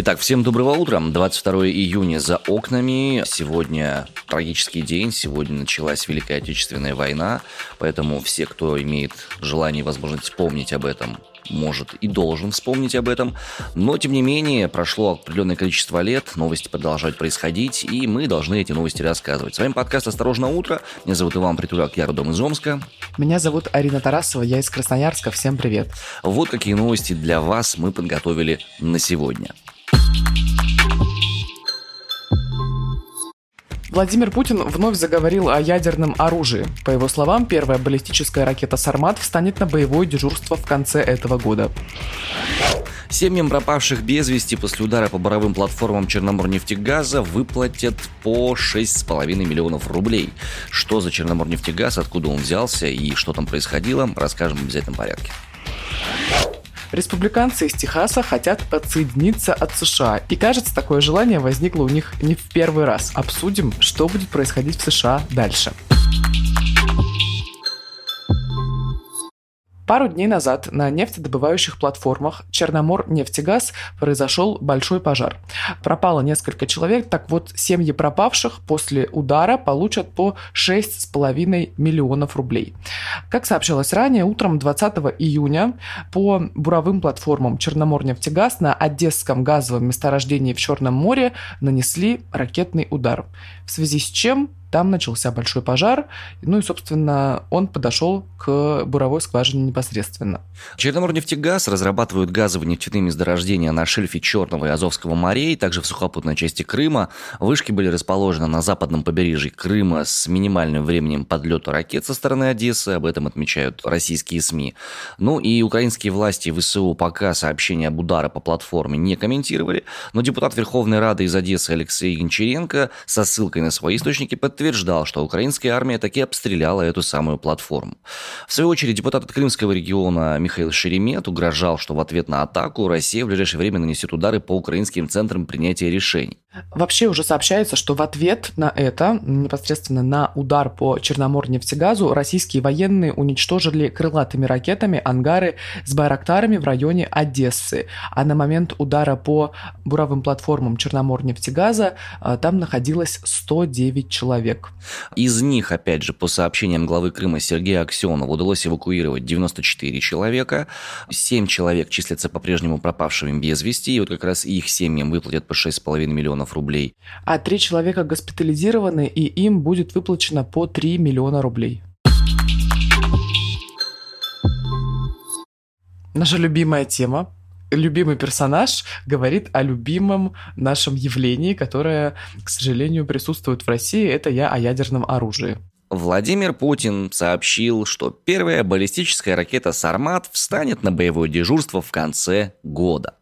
Итак, всем доброго утра. 22 июня за окнами. Сегодня трагический день. Сегодня началась Великая Отечественная война. Поэтому все, кто имеет желание и возможность помнить об этом, может и должен вспомнить об этом. Но, тем не менее, прошло определенное количество лет, новости продолжают происходить, и мы должны эти новости рассказывать. С вами подкаст «Осторожно, утро». Меня зовут Иван Притуляк, я родом из Омска. Меня зовут Арина Тарасова, я из Красноярска. Всем привет. Вот какие новости для вас мы подготовили на сегодня. Владимир Путин вновь заговорил о ядерном оружии. По его словам, первая баллистическая ракета «Сармат» встанет на боевое дежурство в конце этого года. Семьям пропавших без вести после удара по боровым платформам Черноморнефтегаза выплатят по 6,5 миллионов рублей. Что за Черноморнефтегаз, откуда он взялся и что там происходило, расскажем в обязательном порядке. Республиканцы из Техаса хотят отсоединиться от США. И кажется, такое желание возникло у них не в первый раз. Обсудим, что будет происходить в США дальше. Пару дней назад на нефтедобывающих платформах Черномор нефтегаз произошел большой пожар. Пропало несколько человек, так вот семьи пропавших после удара получат по 6,5 миллионов рублей. Как сообщалось ранее, утром 20 июня по буровым платформам Черномор нефтегаз на Одесском газовом месторождении в Черном море нанесли ракетный удар, в связи с чем там начался большой пожар, ну и, собственно, он подошел к буровой скважине непосредственно. Черноморнефтегаз разрабатывают газовые нефтяные месторождения на шельфе Черного и Азовского морей, также в сухопутной части Крыма. Вышки были расположены на западном побережье Крыма с минимальным временем подлета ракет со стороны Одессы, об этом отмечают российские СМИ. Ну и украинские власти ВСУ пока сообщения об ударе по платформе не комментировали, но депутат Верховной Рады из Одессы Алексей Гончаренко со ссылкой на свои источники подтвердил, подтверждал, что украинская армия таки обстреляла эту самую платформу. В свою очередь, депутат от Крымского региона Михаил Шеремет угрожал, что в ответ на атаку Россия в ближайшее время нанесет удары по украинским центрам принятия решений. Вообще уже сообщается, что в ответ на это, непосредственно на удар по Черноморнефтегазу, российские военные уничтожили крылатыми ракетами ангары с байрактарами в районе Одессы. А на момент удара по буровым платформам Черноморнефтегаза а, там находилось 109 человек. Из них, опять же, по сообщениям главы Крыма Сергея Аксенова, удалось эвакуировать 94 человека. 7 человек числятся по-прежнему пропавшими без вести, и вот как раз их семьям выплатят по 6,5 миллионов миллионов рублей. А три человека госпитализированы, и им будет выплачено по 3 миллиона рублей. Наша любимая тема любимый персонаж говорит о любимом нашем явлении, которое, к сожалению, присутствует в России. Это я о ядерном оружии. Владимир Путин сообщил, что первая баллистическая ракета «Сармат» встанет на боевое дежурство в конце года.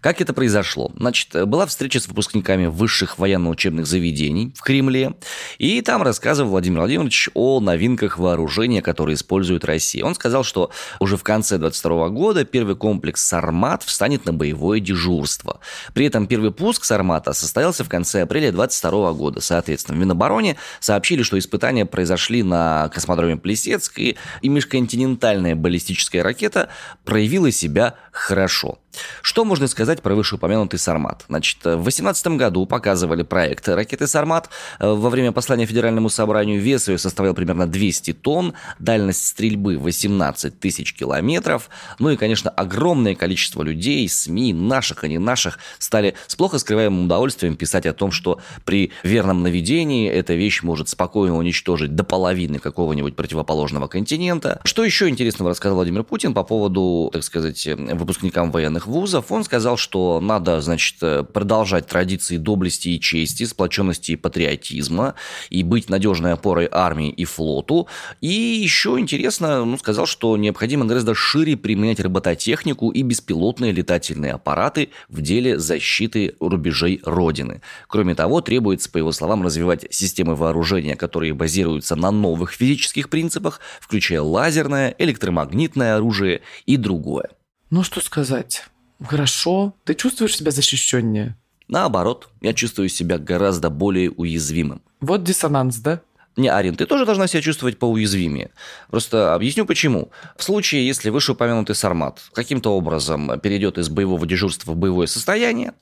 Как это произошло? Значит, была встреча с выпускниками высших военно-учебных заведений в Кремле, и там рассказывал Владимир Владимирович о новинках вооружения, которые использует Россия. Он сказал, что уже в конце 2022 года первый комплекс «Сармат» встанет на боевое дежурство. При этом первый пуск «Сармата» состоялся в конце апреля 2022 года. Соответственно, в Минобороне сообщили, что испытания произошли произошли на космодроме Плесецк, и, и межконтинентальная баллистическая ракета проявила себя хорошо. Что можно сказать про вышеупомянутый «Сармат»? Значит, в 2018 году показывали проект ракеты «Сармат». Во время послания Федеральному собранию вес ее составлял примерно 200 тонн, дальность стрельбы 18 тысяч километров. Ну и, конечно, огромное количество людей, СМИ, наших и не наших, стали с плохо скрываемым удовольствием писать о том, что при верном наведении эта вещь может спокойно уничтожить до половины какого-нибудь противоположного континента. Что еще интересного рассказал Владимир Путин по поводу, так сказать, выпускникам военных военных вузов, он сказал, что надо, значит, э, продолжать традиции доблести и чести, сплоченности и патриотизма, и быть надежной опорой армии и флоту. И еще интересно, ну, сказал, что необходимо гораздо шире применять робототехнику и беспилотные летательные аппараты в деле защиты рубежей Родины. Кроме того, требуется, по его словам, развивать системы вооружения, которые базируются на новых физических принципах, включая лазерное, электромагнитное оружие и другое. Ну что сказать? Хорошо. Ты чувствуешь себя защищеннее? Наоборот, я чувствую себя гораздо более уязвимым. Вот диссонанс, да? Не, Арин, ты тоже должна себя чувствовать поуязвимее. Просто объясню почему. В случае, если вышеупомянутый сармат каким-то образом перейдет из боевого дежурства в боевое состояние,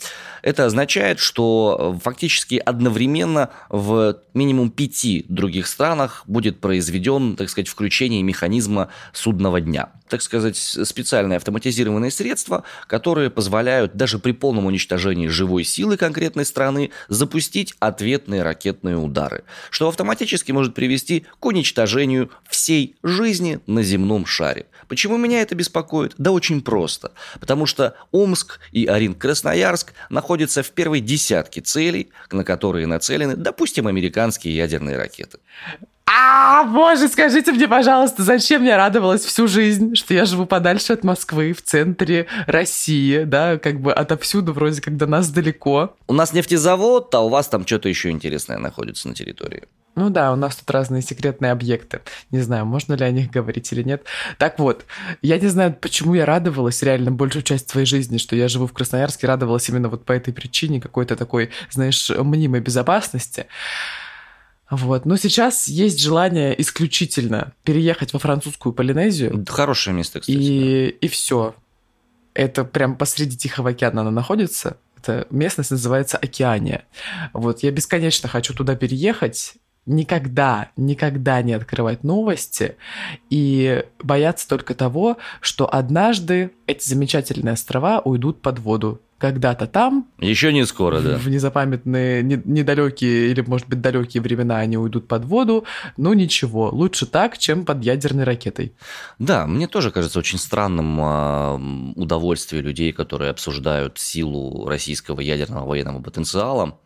это означает, что фактически одновременно в минимум пяти других странах будет произведен, так сказать, включение механизма судного дня так сказать, специальные автоматизированные средства, которые позволяют даже при полном уничтожении живой силы конкретной страны запустить ответные ракетные удары, что автоматически может привести к уничтожению всей жизни на земном шаре. Почему меня это беспокоит? Да очень просто. Потому что Омск и Орин-Красноярск находятся в первой десятке целей, на которые нацелены, допустим, американские ядерные ракеты. А, боже, скажите мне, пожалуйста, зачем я радовалась всю жизнь, что я живу подальше от Москвы, в центре России, да, как бы отовсюду вроде как до нас далеко. У нас нефтезавод, а у вас там что-то еще интересное находится на территории. Ну да, у нас тут разные секретные объекты. Не знаю, можно ли о них говорить или нет. Так вот, я не знаю, почему я радовалась реально большую часть своей жизни, что я живу в Красноярске, радовалась именно вот по этой причине какой-то такой, знаешь, мнимой безопасности. Вот. Но сейчас есть желание исключительно переехать во французскую Полинезию. Хорошее место, кстати. И, и все. Это прям посреди Тихого океана она находится. Эта местность называется Океания. Вот я бесконечно хочу туда переехать, никогда, никогда не открывать новости и бояться только того, что однажды эти замечательные острова уйдут под воду когда-то там. Еще не скоро, да. В незапамятные, недалекие или, может быть, далекие времена они уйдут под воду. Но ничего, лучше так, чем под ядерной ракетой. Да, мне тоже кажется очень странным э, удовольствие людей, которые обсуждают силу российского ядерного военного потенциала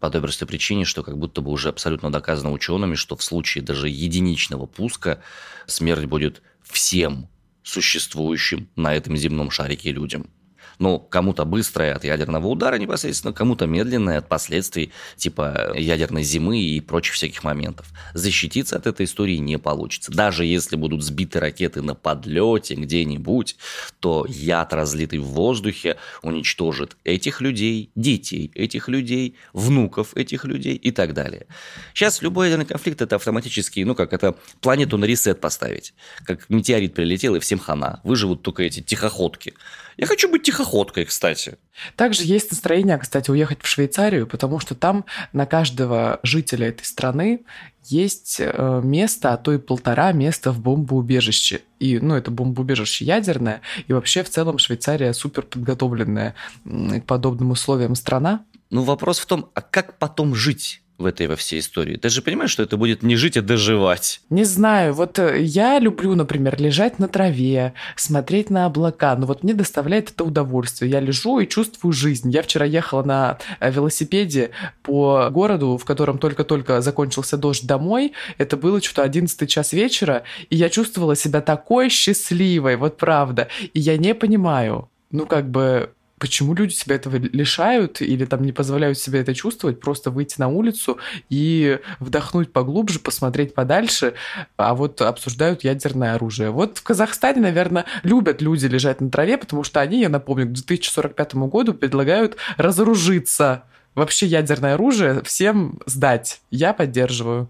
по той простой причине, что как будто бы уже абсолютно доказано учеными, что в случае даже единичного пуска смерть будет всем существующим на этом земном шарике людям. Ну, кому-то быстрое от ядерного удара непосредственно, кому-то медленное от последствий типа ядерной зимы и прочих всяких моментов. Защититься от этой истории не получится. Даже если будут сбиты ракеты на подлете где-нибудь, то яд, разлитый в воздухе, уничтожит этих людей, детей этих людей, внуков этих людей и так далее. Сейчас любой ядерный конфликт это автоматически, ну как это планету на ресет поставить. Как метеорит прилетел и всем хана. Выживут только эти тихоходки. Я хочу быть тихоходкой, кстати. Также есть настроение, кстати, уехать в Швейцарию, потому что там на каждого жителя этой страны есть э, место, а то и полтора места в бомбоубежище. И, ну, это бомбоубежище ядерное, и вообще в целом Швейцария супер подготовленная к подобным условиям страна. Ну, вопрос в том, а как потом жить? В этой во всей истории. Ты же понимаешь, что это будет не жить, а доживать. Не знаю, вот э, я люблю, например, лежать на траве, смотреть на облака, но вот мне доставляет это удовольствие. Я лежу и чувствую жизнь. Я вчера ехала на э, велосипеде по городу, в котором только-только закончился дождь домой. Это было что-то 11 час вечера, и я чувствовала себя такой счастливой, вот правда. И я не понимаю, ну как бы почему люди себя этого лишают или там не позволяют себе это чувствовать, просто выйти на улицу и вдохнуть поглубже, посмотреть подальше, а вот обсуждают ядерное оружие. Вот в Казахстане, наверное, любят люди лежать на траве, потому что они, я напомню, к 2045 году предлагают разоружиться. Вообще ядерное оружие всем сдать. Я поддерживаю.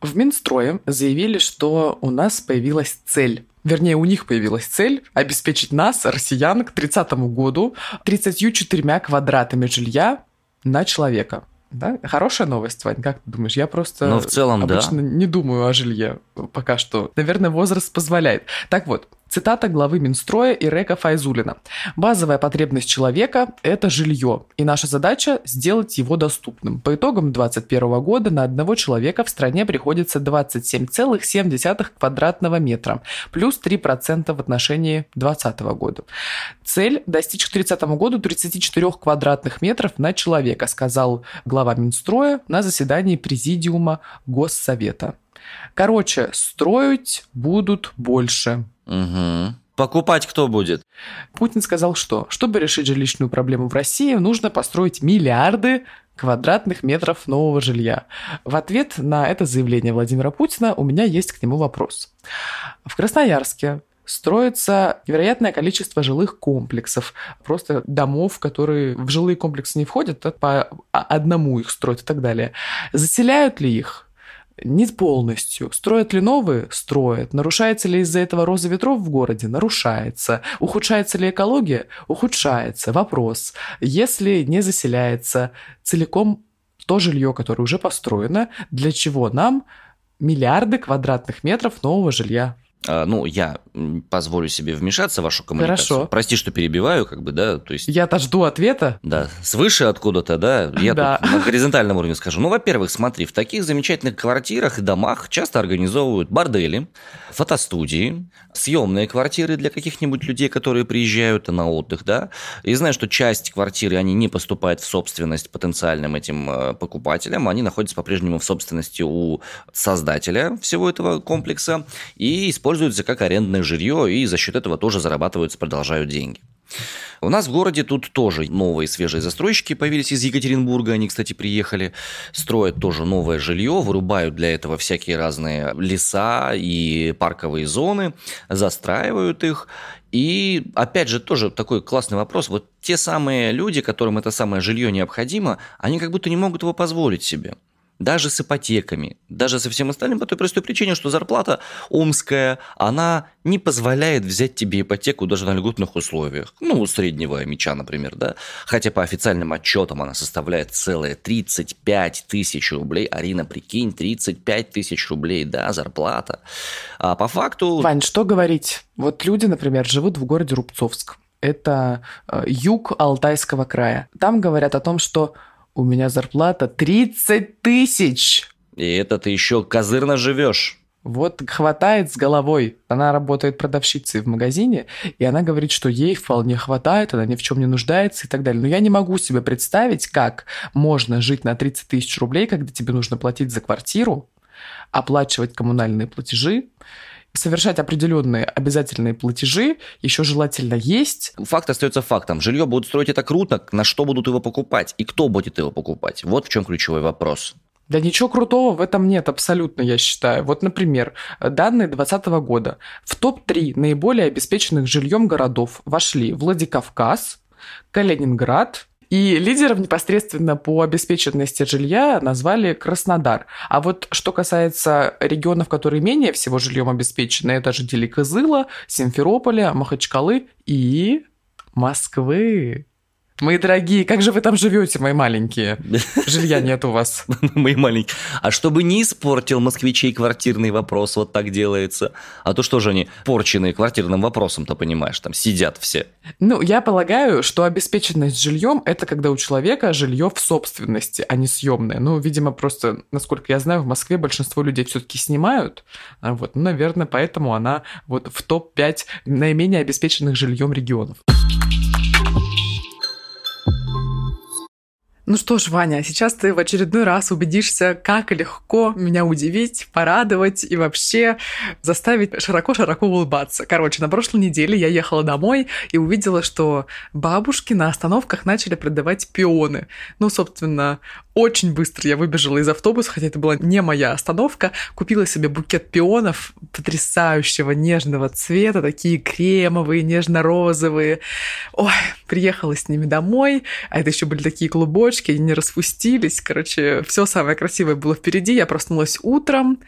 В Минстрое заявили, что у нас появилась цель Вернее, у них появилась цель обеспечить нас, россиян, к 30 году 34 квадратами жилья на человека. Да? Хорошая новость, Вань, как ты думаешь? Я просто Но ну, в целом, обычно да. не думаю о жилье пока что. Наверное, возраст позволяет. Так вот, Цитата главы Минстроя Ирека Файзулина. «Базовая потребность человека – это жилье, и наша задача – сделать его доступным. По итогам 2021 года на одного человека в стране приходится 27,7 квадратного метра, плюс 3% в отношении 2020 года. Цель – достичь к 30 году 34 квадратных метров на человека, сказал глава Минстроя на заседании Президиума Госсовета. Короче, строить будут больше. Угу. Покупать кто будет? Путин сказал, что чтобы решить жилищную проблему в России, нужно построить миллиарды квадратных метров нового жилья. В ответ на это заявление Владимира Путина у меня есть к нему вопрос. В Красноярске строится невероятное количество жилых комплексов, просто домов, которые в жилые комплексы не входят, а по одному их строят и так далее. Заселяют ли их? Не полностью. Строят ли новые? Строят. Нарушается ли из-за этого роза ветров в городе? Нарушается. Ухудшается ли экология? Ухудшается. Вопрос. Если не заселяется целиком то жилье, которое уже построено, для чего нам миллиарды квадратных метров нового жилья? А, ну, я позволю себе вмешаться в вашу коммуникацию. Хорошо. Прости, что перебиваю, как бы, да, то есть... Я-то жду ответа. Да, свыше откуда-то, да, я Да. тут на горизонтальном уровне скажу. Ну, во-первых, смотри, в таких замечательных квартирах и домах часто организовывают бордели, фотостудии, съемные квартиры для каких-нибудь людей, которые приезжают на отдых, да, и знаю, что часть квартиры, они не поступают в собственность потенциальным этим э, покупателям, они находятся по-прежнему в собственности у создателя всего этого комплекса и используются как арендное жилье, и за счет этого тоже зарабатываются, продолжают деньги. У нас в городе тут тоже новые свежие застройщики появились из Екатеринбурга. Они, кстати, приехали, строят тоже новое жилье, вырубают для этого всякие разные леса и парковые зоны, застраивают их. И опять же тоже такой классный вопрос. Вот те самые люди, которым это самое жилье необходимо, они как будто не могут его позволить себе даже с ипотеками, даже со всем остальным по той простой причине, что зарплата омская, она не позволяет взять тебе ипотеку даже на льготных условиях. Ну, у среднего меча, например, да. Хотя по официальным отчетам она составляет целые 35 тысяч рублей. Арина, прикинь, 35 тысяч рублей, да, зарплата. А по факту... Вань, что говорить? Вот люди, например, живут в городе Рубцовск. Это э, юг Алтайского края. Там говорят о том, что у меня зарплата 30 тысяч. И это ты еще козырно живешь. Вот хватает с головой. Она работает продавщицей в магазине, и она говорит, что ей вполне хватает, она ни в чем не нуждается и так далее. Но я не могу себе представить, как можно жить на 30 тысяч рублей, когда тебе нужно платить за квартиру, оплачивать коммунальные платежи, совершать определенные обязательные платежи, еще желательно есть. Факт остается фактом. Жилье будут строить это круто, на что будут его покупать и кто будет его покупать. Вот в чем ключевой вопрос. Да ничего крутого в этом нет абсолютно, я считаю. Вот, например, данные 2020 года. В топ-3 наиболее обеспеченных жильем городов вошли Владикавказ, Калининград и лидеров непосредственно по обеспеченности жилья назвали Краснодар. А вот что касается регионов, которые менее всего жильем обеспечены, это жители Кызыла, Симферополя, Махачкалы и Москвы. Мои дорогие, как же вы там живете, мои маленькие? Жилья нет у вас. Мои маленькие. А чтобы не испортил москвичей квартирный вопрос, вот так делается. А то что же они порченные квартирным вопросом-то, понимаешь, там сидят все. Ну, я полагаю, что обеспеченность жильем – это когда у человека жилье в собственности, а не съемное. Ну, видимо, просто, насколько я знаю, в Москве большинство людей все-таки снимают. А Вот, ну, наверное, поэтому она вот в топ-5 наименее обеспеченных жильем регионов. Ну что ж, Ваня, сейчас ты в очередной раз убедишься, как легко меня удивить, порадовать и вообще заставить широко-широко улыбаться. Короче, на прошлой неделе я ехала домой и увидела, что бабушки на остановках начали продавать пионы. Ну, собственно, очень быстро я выбежала из автобуса, хотя это была не моя остановка, купила себе букет пионов потрясающего нежного цвета, такие кремовые, нежно-розовые. Ой, приехала с ними домой, а это еще были такие клубочки, они не распустились. Короче, все самое красивое было впереди. Я проснулась утром,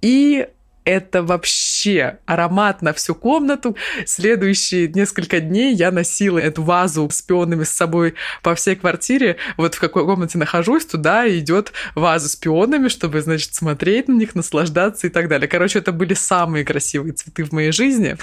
и это вообще аромат на всю комнату. Следующие несколько дней я носила эту вазу с пионами с собой по всей квартире. Вот в какой комнате нахожусь, туда идет ваза с пионами, чтобы, значит, смотреть на них, наслаждаться и так далее. Короче, это были самые красивые цветы в моей жизни.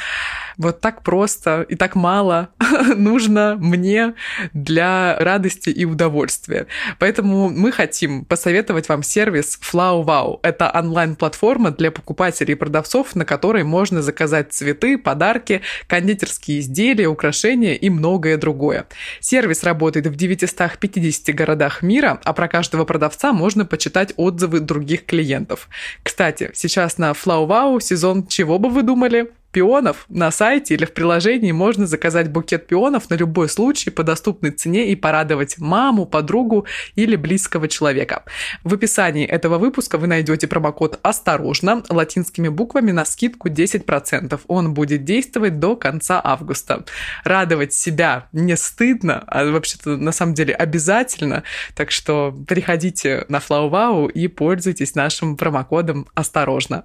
Вот так просто и так мало нужно мне для радости и удовольствия. Поэтому мы хотим посоветовать вам сервис FlowWow. Это онлайн-платформа для покупателей и продавцов, на которой можно заказать цветы, подарки, кондитерские изделия, украшения и многое другое. Сервис работает в 950 городах мира, а про каждого продавца можно почитать отзывы других клиентов. Кстати, сейчас на FlowWow сезон чего бы вы думали? Пионов на сайте или в приложении можно заказать букет пионов на любой случай по доступной цене и порадовать маму, подругу или близкого человека. В описании этого выпуска вы найдете промокод «Осторожно» латинскими буквами на скидку 10%. Он будет действовать до конца августа. Радовать себя не стыдно, а вообще-то на самом деле обязательно. Так что переходите на FlowWow и пользуйтесь нашим промокодом «Осторожно».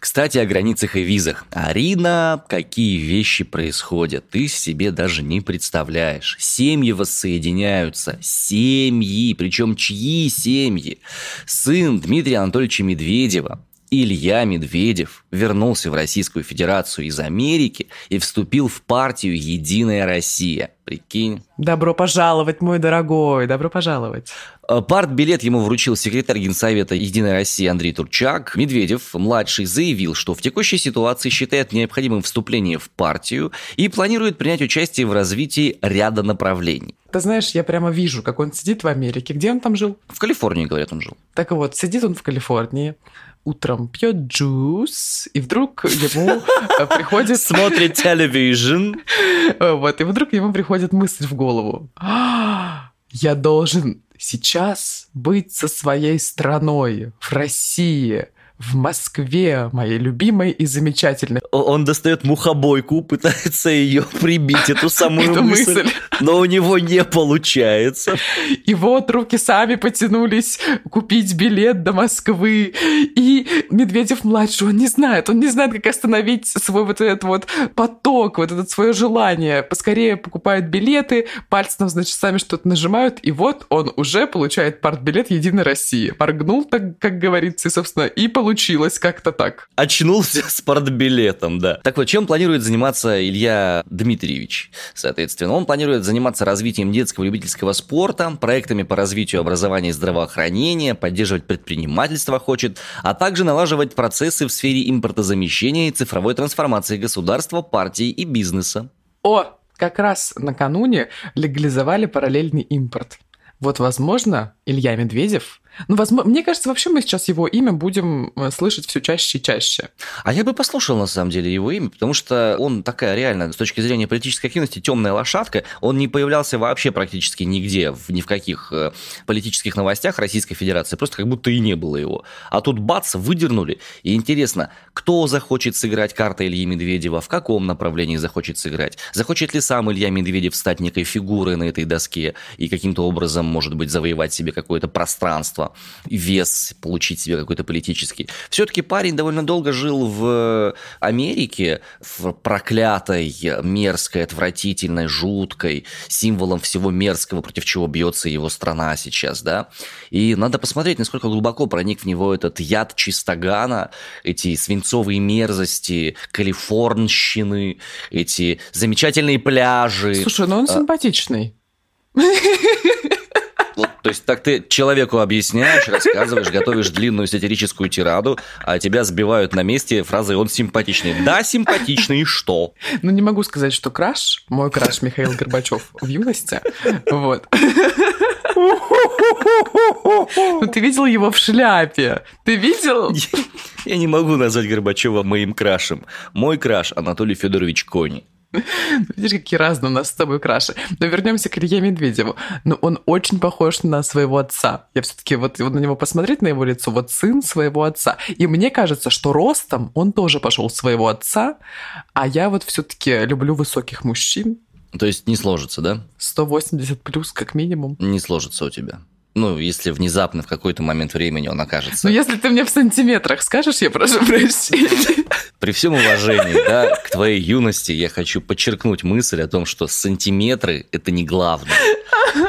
Кстати, о границах и визах. Арина, какие вещи происходят, ты себе даже не представляешь. Семьи воссоединяются. Семьи. Причем чьи семьи? Сын Дмитрия Анатольевича Медведева, Илья Медведев вернулся в Российскую Федерацию из Америки и вступил в партию «Единая Россия». Прикинь. Добро пожаловать, мой дорогой, добро пожаловать. Э, Партбилет ему вручил секретарь Генсовета «Единой России» Андрей Турчак. Медведев, младший, заявил, что в текущей ситуации считает необходимым вступление в партию и планирует принять участие в развитии ряда направлений. Ты знаешь, я прямо вижу, как он сидит в Америке. Где он там жил? В Калифорнии, говорят, он жил. Так вот, сидит он в Калифорнии, утром пьет джус, и вдруг ему э, приходит... Смотрит телевизион. Вот, и вдруг ему приходит мысль в голову. «А, Я должен сейчас быть со своей страной в России, в Москве, моей любимой и замечательной. Он достает мухобойку, пытается ее прибить, эту самую Эту мысль, мысль. но у него не получается. И вот руки сами потянулись купить билет до Москвы. И Медведев-младший, он не знает, он не знает, как остановить свой вот этот вот поток, вот это свое желание. Поскорее покупают билеты, пальцем, значит, сами что-то нажимают, и вот он уже получает партбилет Единой России. Моргнул, так, как говорится, и, собственно, и получилось как-то так. Очнулся с партбилетом, да. Так вот, чем планирует заниматься Илья Дмитриевич? Соответственно, он планирует заниматься развитием детского любительского спорта, проектами по развитию образования и здравоохранения, поддерживать предпринимательство хочет, а также налаживать процессы в сфере импортозамещения и цифровой трансформации государства, партии и бизнеса. О, как раз накануне легализовали параллельный импорт. Вот, возможно, Илья Медведев... Ну, возможно, мне кажется, вообще мы сейчас его имя будем э, слышать все чаще и чаще. А я бы послушал, на самом деле, его имя, потому что он такая реально, с точки зрения политической активности, темная лошадка. Он не появлялся вообще практически нигде, ни в каких э, политических новостях Российской Федерации, просто как будто и не было его. А тут бац, выдернули. И интересно, кто захочет сыграть карта Ильи Медведева, в каком направлении захочет сыграть? Захочет ли сам Илья Медведев стать некой фигурой на этой доске и каким-то образом, может быть, завоевать себе какое-то пространство, вес, получить себе какой-то политический. Все-таки парень довольно долго жил в Америке, в проклятой, мерзкой, отвратительной, жуткой, символом всего мерзкого, против чего бьется его страна сейчас, да. И надо посмотреть, насколько глубоко проник в него этот яд чистогана, эти свинцовые мерзости, калифорнщины, эти замечательные пляжи. Слушай, ну он симпатичный. То есть так ты человеку объясняешь, рассказываешь, готовишь длинную сатирическую тираду, а тебя сбивают на месте фразой «он симпатичный». Да, симпатичный, и что? Ну, не могу сказать, что краш, мой краш Михаил Горбачев в юности, вот. Ну, ты видел его в шляпе? Ты видел? Я не могу назвать Горбачева моим крашем. Мой краш Анатолий Федорович Кони. Видишь, какие разные у нас с тобой краши. Но вернемся к Илье Медведеву. Но он очень похож на своего отца. Я все-таки вот, вот на него посмотреть, на его лицо, вот сын своего отца. И мне кажется, что ростом он тоже пошел своего отца, а я вот все-таки люблю высоких мужчин. То есть не сложится, да? 180 плюс как минимум. Не сложится у тебя. Ну, если внезапно в какой-то момент времени он окажется. Ну, если ты мне в сантиметрах скажешь, я прошу прощения. При всем уважении, да, к твоей юности я хочу подчеркнуть мысль о том, что сантиметры – это не главное.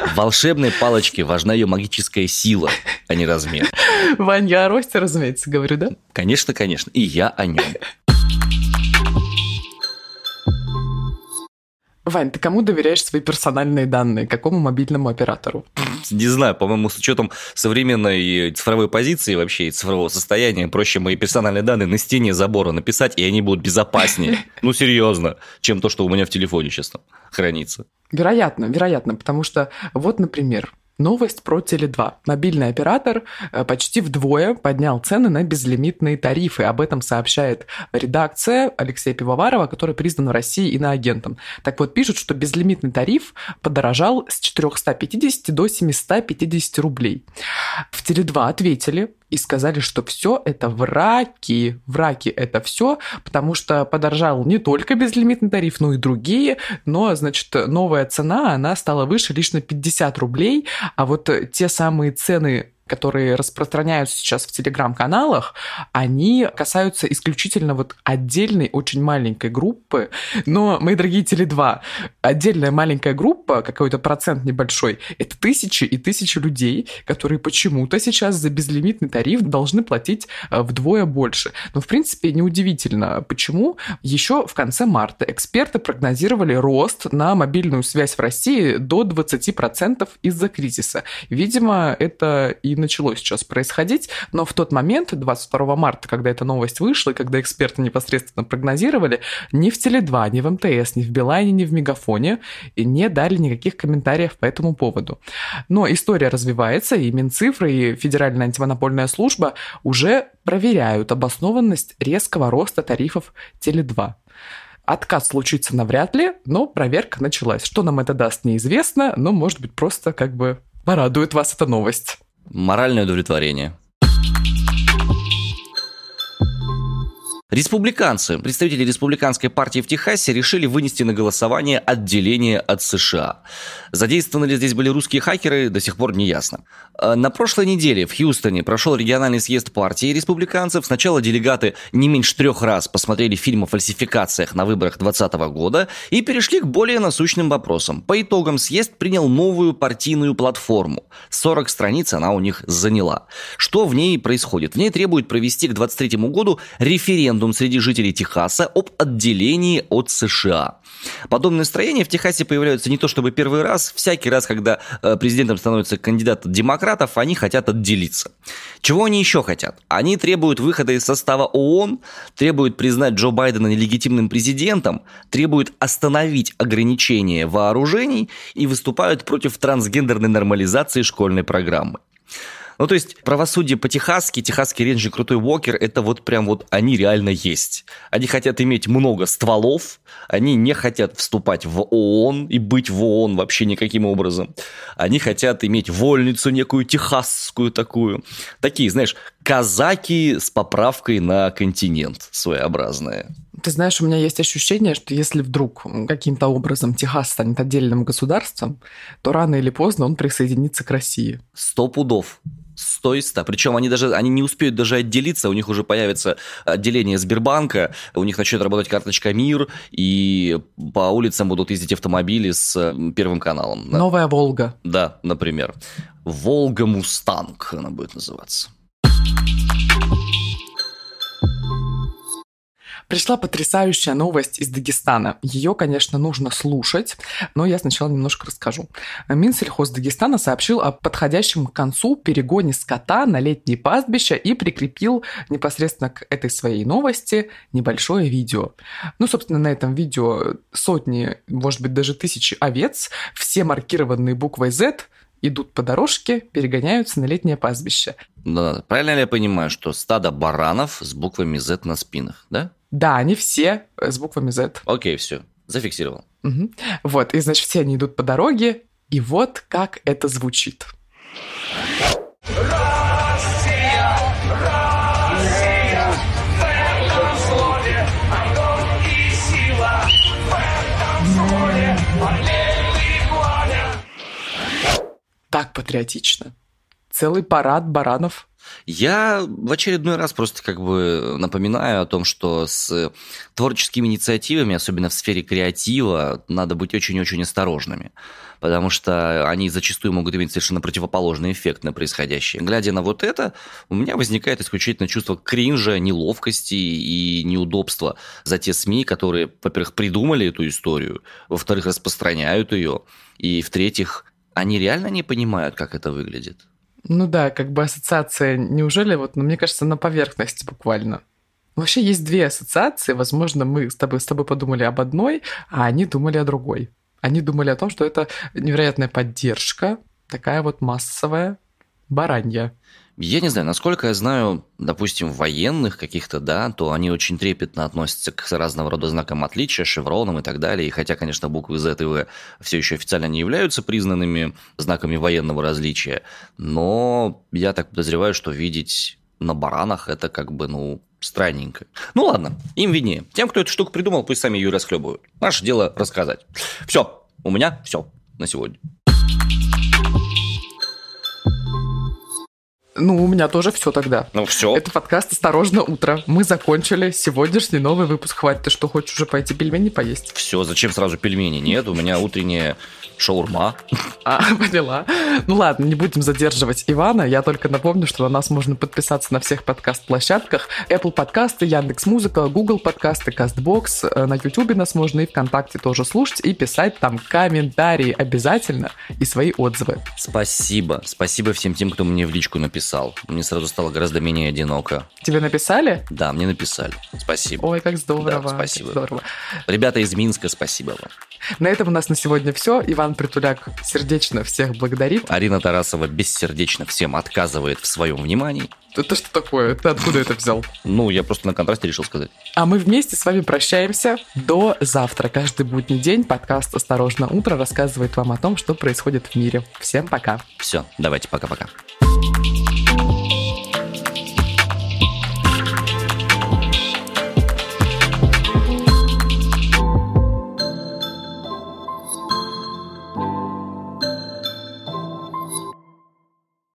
В волшебной палочке важна ее магическая сила, а не размер. Вань, я о росте, разумеется, говорю, да? Конечно, конечно, и я о нем. Вань, ты кому доверяешь свои персональные данные? Какому мобильному оператору? Не знаю, по-моему, с учетом современной цифровой позиции вообще и цифрового состояния, проще мои персональные данные на стене забора написать, и они будут безопаснее. Ну, серьезно, чем то, что у меня в телефоне сейчас там хранится. Вероятно, вероятно, потому что вот, например, Новость про Теле2. Мобильный оператор э, почти вдвое поднял цены на безлимитные тарифы. Об этом сообщает редакция Алексея Пивоварова, который признан в России иноагентом. Так вот, пишут, что безлимитный тариф подорожал с 450 до 750 рублей. В Теле2 ответили, и сказали, что все это враки. Враки это все, потому что подорожал не только безлимитный тариф, но и другие. Но, значит, новая цена, она стала выше лишь на 50 рублей, а вот те самые цены которые распространяются сейчас в телеграм-каналах, они касаются исключительно вот отдельной очень маленькой группы. Но, мои дорогие Теле2, отдельная маленькая группа, какой-то процент небольшой, это тысячи и тысячи людей, которые почему-то сейчас за безлимитный тариф должны платить э, вдвое больше. Но, в принципе, неудивительно, почему. Еще в конце марта эксперты прогнозировали рост на мобильную связь в России до 20% из-за кризиса. Видимо, это и начало сейчас происходить, но в тот момент, 22 марта, когда эта новость вышла, и когда эксперты непосредственно прогнозировали, ни в Теле2, ни в МТС, ни в Билайне, ни в Мегафоне не дали никаких комментариев по этому поводу. Но история развивается, и Минцифры, и Федеральная антимонопольная служба уже проверяют обоснованность резкого роста тарифов Теле2. Отказ случится навряд ли, но проверка началась. Что нам это даст, неизвестно, но, может быть, просто как бы порадует вас эта новость. Моральное удовлетворение. Республиканцы, представители республиканской партии в Техасе решили вынести на голосование отделение от США. Задействованы ли здесь были русские хакеры, до сих пор не ясно. А, на прошлой неделе в Хьюстоне прошел региональный съезд партии республиканцев. Сначала делегаты не меньше трех раз посмотрели фильм о фальсификациях на выборах 2020 года и перешли к более насущным вопросам. По итогам съезд принял новую партийную платформу. 40 страниц она у них заняла. Что в ней происходит? В ней требуют провести к 2023 году референдум референдум среди жителей Техаса об отделении от США. Подобные настроения в Техасе появляются не то чтобы первый раз, всякий раз, когда э, президентом становится кандидат от демократов, они хотят отделиться. Чего они еще хотят? Они требуют выхода из состава ООН, требуют признать Джо Байдена нелегитимным президентом, требуют остановить ограничения вооружений и выступают против трансгендерной нормализации школьной программы. Ну, то есть правосудие по-техасски, техасский рейнджер Крутой Уокер, это вот прям вот они реально есть. Они хотят иметь много стволов, они не хотят вступать в ООН и быть в ООН вообще никаким образом. Они хотят иметь вольницу некую техасскую такую. Такие, знаешь, казаки с поправкой на континент своеобразные. Ты знаешь, у меня есть ощущение, что если вдруг каким-то образом Техас станет отдельным государством, то рано или поздно он присоединится к России. Сто пудов. 100 из 100. Причем они даже они не успеют даже отделиться, у них уже появится отделение Сбербанка, у них начнет работать карточка МИР, и по улицам будут ездить автомобили с Первым каналом. Новая Волга. Да, например. Волга Мустанг она будет называться. Пришла потрясающая новость из Дагестана. Ее, конечно, нужно слушать, но я сначала немножко расскажу. Минсельхоз Дагестана сообщил о подходящем к концу перегоне скота на летние пастбища и прикрепил непосредственно к этой своей новости небольшое видео. Ну, собственно, на этом видео сотни, может быть, даже тысячи овец, все маркированные буквой Z, идут по дорожке, перегоняются на летнее пастбище. Да, правильно ли я понимаю, что стадо баранов с буквами Z на спинах, да? Да, они все с буквами Z. Окей, все, зафиксировал. Угу. Вот, и значит, все они идут по дороге, и вот как это звучит. Так патриотично. Целый парад баранов я в очередной раз просто как бы напоминаю о том, что с творческими инициативами, особенно в сфере креатива, надо быть очень-очень осторожными, потому что они зачастую могут иметь совершенно противоположный эффект на происходящее. Глядя на вот это, у меня возникает исключительно чувство кринжа, неловкости и неудобства за те СМИ, которые, во-первых, придумали эту историю, во-вторых, распространяют ее, и, в-третьих, они реально не понимают, как это выглядит. Ну да, как бы ассоциация, неужели вот, ну, мне кажется, на поверхности буквально. Вообще есть две ассоциации, возможно, мы с тобой, с тобой подумали об одной, а они думали о другой. Они думали о том, что это невероятная поддержка такая вот массовая баранья. Я не знаю, насколько я знаю, допустим, военных каких-то, да, то они очень трепетно относятся к разного рода знакам отличия, шевронам и так далее. И хотя, конечно, буквы Z и V все еще официально не являются признанными знаками военного различия, но я так подозреваю, что видеть на баранах это как бы, ну, странненько. Ну ладно, им виднее. Тем, кто эту штуку придумал, пусть сами ее расхлебывают. Наше дело рассказать. Все, у меня все на сегодня. Ну, у меня тоже все тогда. Ну все. Это подкаст «Осторожно, утро». Мы закончили сегодняшний новый выпуск. Хватит, ты что, хочешь уже пойти пельмени поесть? Все, зачем сразу пельмени? Нет, у меня утреннее шаурма. А, поняла. Ну ладно, не будем задерживать Ивана. Я только напомню, что на нас можно подписаться на всех подкаст-площадках. Apple подкасты, Яндекс Музыка, Google подкасты, Castbox. Э, на YouTube нас можно и ВКонтакте тоже слушать и писать там комментарии обязательно и свои отзывы. Спасибо. Спасибо всем тем, кто мне в личку написал. Мне сразу стало гораздо менее одиноко. Тебе написали? Да, мне написали. Спасибо. Ой, как здорово. Да, спасибо. Как здорово. Ребята из Минска, спасибо вам. На этом у нас на сегодня все. Иван Притуляк сердечно всех благодарит. Арина Тарасова бессердечно всем отказывает в своем внимании. Это что такое? Ты откуда это взял? Ну, я просто на контрасте решил сказать. А мы вместе с вами прощаемся до завтра. Каждый будний день подкаст «Осторожно, утро» рассказывает вам о том, что происходит в мире. Всем пока. Все, давайте, пока-пока.